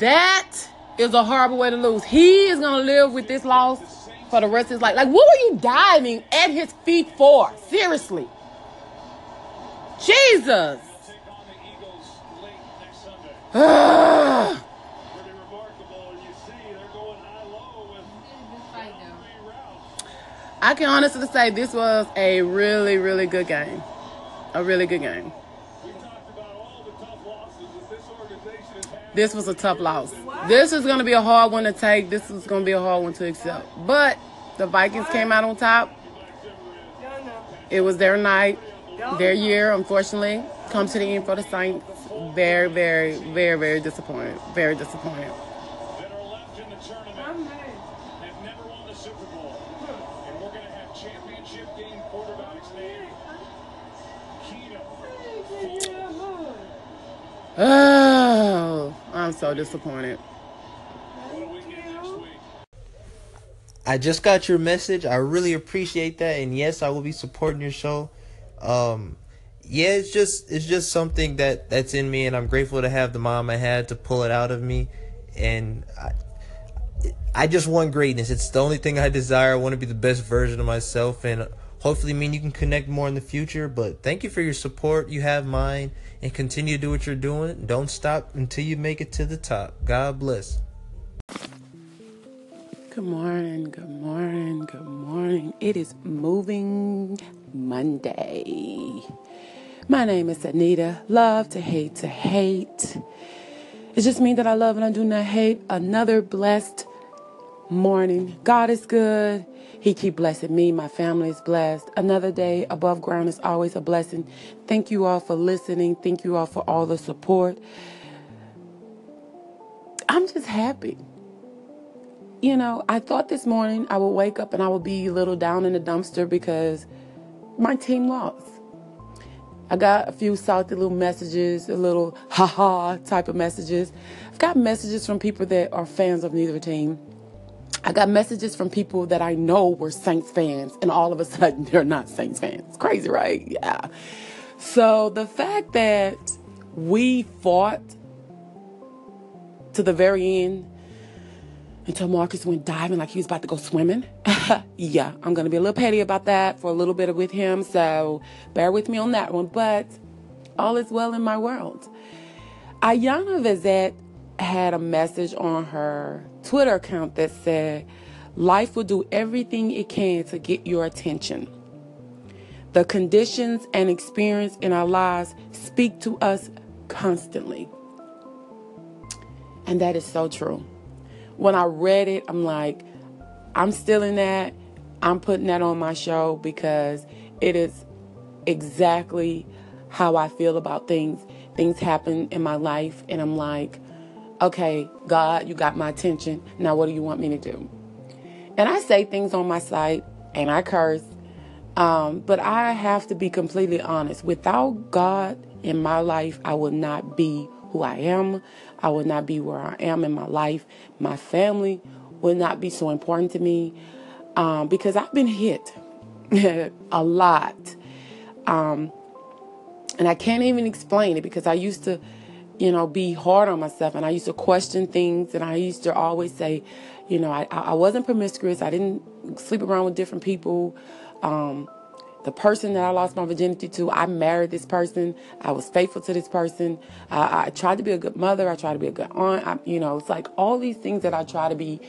That is a horrible way to lose. He is gonna live with this loss for the rest of his life. Like, what were you diving at his feet for? Seriously. Jesus. Ugh. I can honestly say this was a really, really good game. A really good game. This was a tough loss. This is going to be a hard one to take. This is going to be a hard one to accept. But the Vikings came out on top. It was their night, their year, unfortunately. Come to the end for the Saints. Very, very, very, very disappointed. Very disappointed. Oh, I'm so disappointed. I just got your message. I really appreciate that, and yes, I will be supporting your show. Um, yeah, it's just it's just something that that's in me, and I'm grateful to have the mom I had to pull it out of me, and I, I just want greatness. It's the only thing I desire. I want to be the best version of myself, and hopefully, mean you can connect more in the future. But thank you for your support. You have mine, and continue to do what you're doing. Don't stop until you make it to the top. God bless. Good morning, good morning, good morning. It is Moving Monday. My name is Anita. Love to hate to hate. It just means that I love and I do not hate. Another blessed morning. God is good. He keep blessing me. My family is blessed. Another day above ground is always a blessing. Thank you all for listening. Thank you all for all the support. I'm just happy you know, I thought this morning I would wake up and I would be a little down in the dumpster because my team lost. I got a few salty little messages, a little haha type of messages. I've got messages from people that are fans of neither team. I got messages from people that I know were Saints fans, and all of a sudden they're not Saints fans. Crazy, right? Yeah. So the fact that we fought to the very end until Marcus went diving like he was about to go swimming. yeah, I'm going to be a little petty about that for a little bit with him, so bear with me on that one. But all is well in my world. Ayana Vizette had a message on her Twitter account that said, Life will do everything it can to get your attention. The conditions and experience in our lives speak to us constantly. And that is so true when I read it, I'm like, I'm still in that. I'm putting that on my show because it is exactly how I feel about things. Things happen in my life, and I'm like, okay, God, you got my attention. Now, what do you want me to do? And I say things on my site and I curse, um, but I have to be completely honest. Without God in my life, I would not be who I am. I would not be where I am in my life. My family would not be so important to me um, because I've been hit a lot. Um, and I can't even explain it because I used to, you know, be hard on myself and I used to question things and I used to always say, you know, I, I wasn't promiscuous. I didn't sleep around with different people. Um, the person that I lost my virginity to, I married this person. I was faithful to this person. I, I tried to be a good mother. I tried to be a good aunt. I, you know, it's like all these things that I try to be,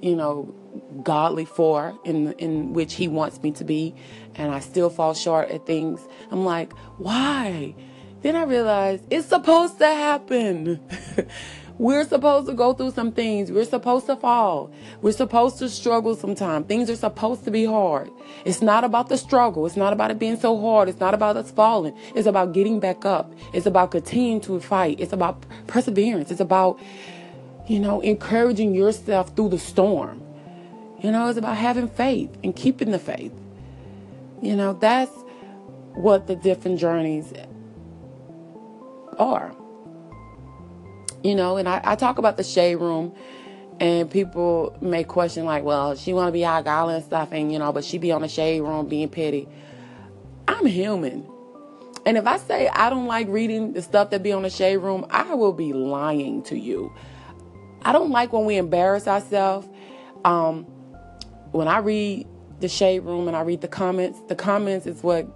you know, godly for, in in which He wants me to be, and I still fall short at things. I'm like, why? Then I realized it's supposed to happen. We're supposed to go through some things. We're supposed to fall. We're supposed to struggle sometimes. Things are supposed to be hard. It's not about the struggle. It's not about it being so hard. It's not about us falling. It's about getting back up. It's about continuing to fight. It's about perseverance. It's about, you know, encouraging yourself through the storm. You know, it's about having faith and keeping the faith. You know, that's what the different journeys are you know, and I, I talk about the shade room and people may question like, well, she want to be out gala and stuff, and you know, but she be on the shade room being petty. I'm human, and if I say I don't like reading the stuff that be on the shade room, I will be lying to you. I don't like when we embarrass ourselves. Um, when I read the shade room and I read the comments, the comments is what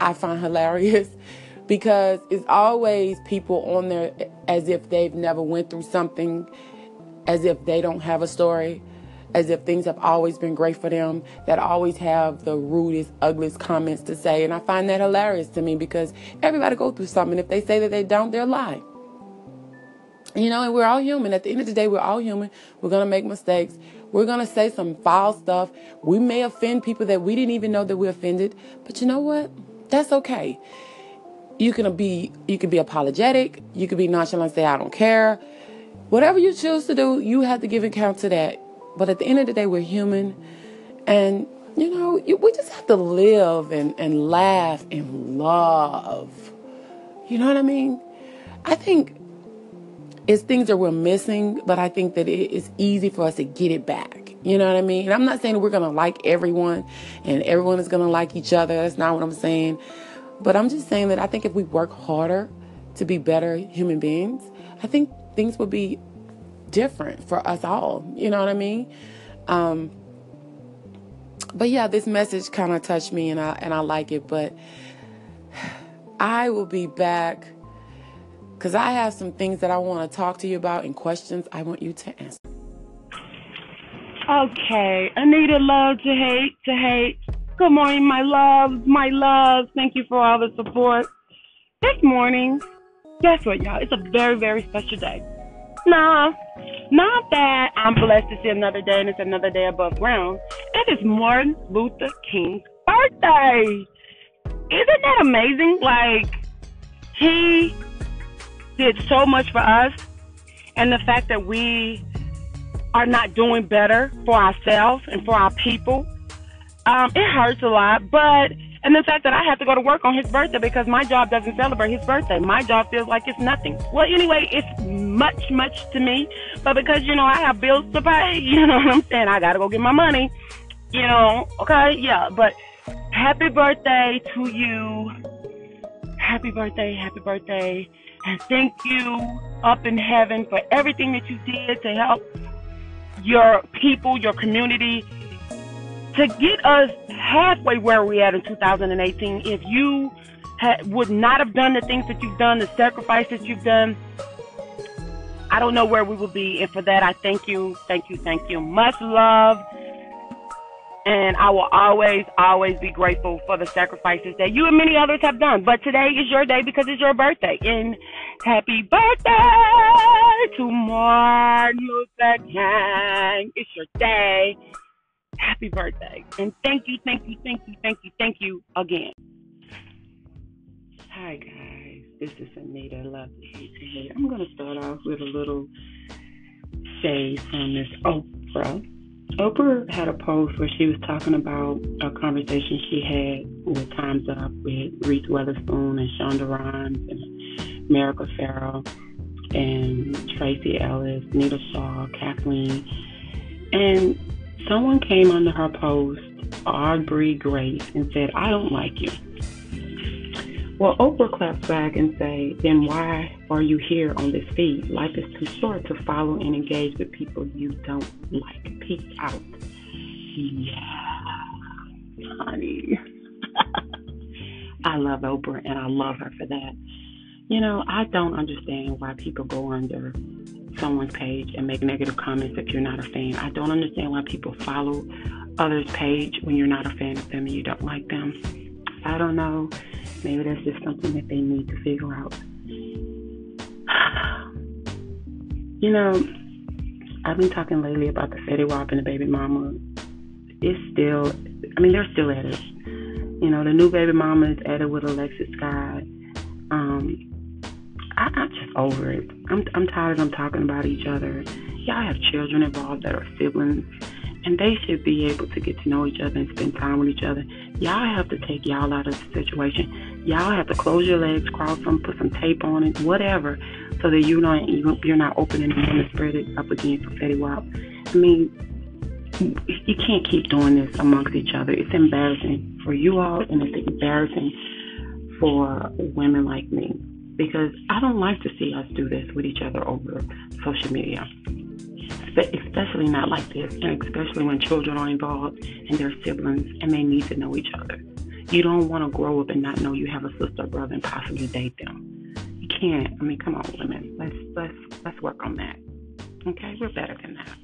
I find hilarious because it's always people on there as if they've never went through something, as if they don't have a story, as if things have always been great for them, that always have the rudest, ugliest comments to say. And I find that hilarious to me because everybody go through something. If they say that they don't, they're lying. You know, and we're all human. At the end of the day, we're all human. We're going to make mistakes. We're going to say some foul stuff. We may offend people that we didn't even know that we offended. But you know what? That's okay. You can be you can be apologetic. You can be nonchalant, say I don't care. Whatever you choose to do, you have to give account to that. But at the end of the day, we're human, and you know you, we just have to live and and laugh and love. You know what I mean? I think it's things that we're missing, but I think that it is easy for us to get it back. You know what I mean? And I'm not saying we're to like everyone and everyone is to like each other. That's not what I'm saying. But I'm just saying that I think if we work harder to be better human beings, I think things would be different for us all. You know what I mean? Um, but yeah, this message kind of touched me and I and I like it, but I will be back because I have some things that I want to talk to you about and questions I want you to answer. Okay, Anita, love to hate to hate. Good morning, my loves, my loves. Thank you for all the support. This morning, guess what, y'all? It's a very, very special day. Nah, not that I'm blessed to see another day and it's another day above ground. It is Martin Luther King's birthday. Isn't that amazing? Like, he did so much for us, and the fact that we are not doing better for ourselves and for our people, um, it hurts a lot. But and the fact that I have to go to work on his birthday because my job doesn't celebrate his birthday. My job feels like it's nothing. Well, anyway, it's much, much to me. But because, you know, I have bills to pay, you know what I'm saying? I got to go get my money, you know, okay? Yeah, but happy birthday to you. Happy birthday, happy birthday. And thank you up in heaven for everything that you did to help your people, your community, to get us halfway where we're at in 2018. If you would not have done the things that you've done, the sacrifices that you've done, I don't know where we would be. And for that, I thank you, thank you, thank you. Much love. And I will always, always be grateful for the sacrifices that you and many others have done. But today is your day because it's your birthday. And happy birthday to Martin Luther King. It's your day. Happy birthday. And thank you, thank you, thank you, thank you, thank you again. Hi, guys. This is Anita. Love to I'm going to start off with a little shade from Miss Oprah. Oprah had a post where she was talking about a conversation she had with Time's Up with Reese Witherspoon and Shonda Rhimes and America Ferrera and Tracee Ellis, Nina Shaw, Kathleen. And someone came under her post, Aubrey Grace, and said, I don't like you. Well, Oprah claps back and say, then why are you here on this feed? Life is too short to follow and engage with people you don't like. Peace out. Yeah, honey. I love Oprah and I love her for that. You know, I don't understand why people go under someone's page and make negative comments if you're not a fan. I don't understand why people follow others' page when you're not a fan of them and you don't like them. I don't know. Maybe that's just something that they need to figure out. You know, I've been talking lately about the Fetty Wap and the baby mama. It's still, I mean, they're still at it. You know, the new baby mama is at it with Alexis Scott. Um, I, I'm just over it. I'm I'm tired of them talking about each other. Y'all have children involved that are siblings, and they should be able to get to know each other and spend time with each other. Y'all have to take y'all out of the situation. Y'all have to close your legs, cross them, put some tape on it, whatever, so that you don't you, you're not opening them to spread it up again for Fetty Wap. I mean, you can't keep doing this amongst each other. It's embarrassing for you all, and it's embarrassing for women like me because I don't like to see us do this with each other over social media. especially not like this, and especially when children are involved and their siblings and they need to know each other. You don't want to grow up and not know you have a sister or brother and possibly date them. You can't. I mean, come on, women. Let's let's let's work on that. Okay, we're better than that.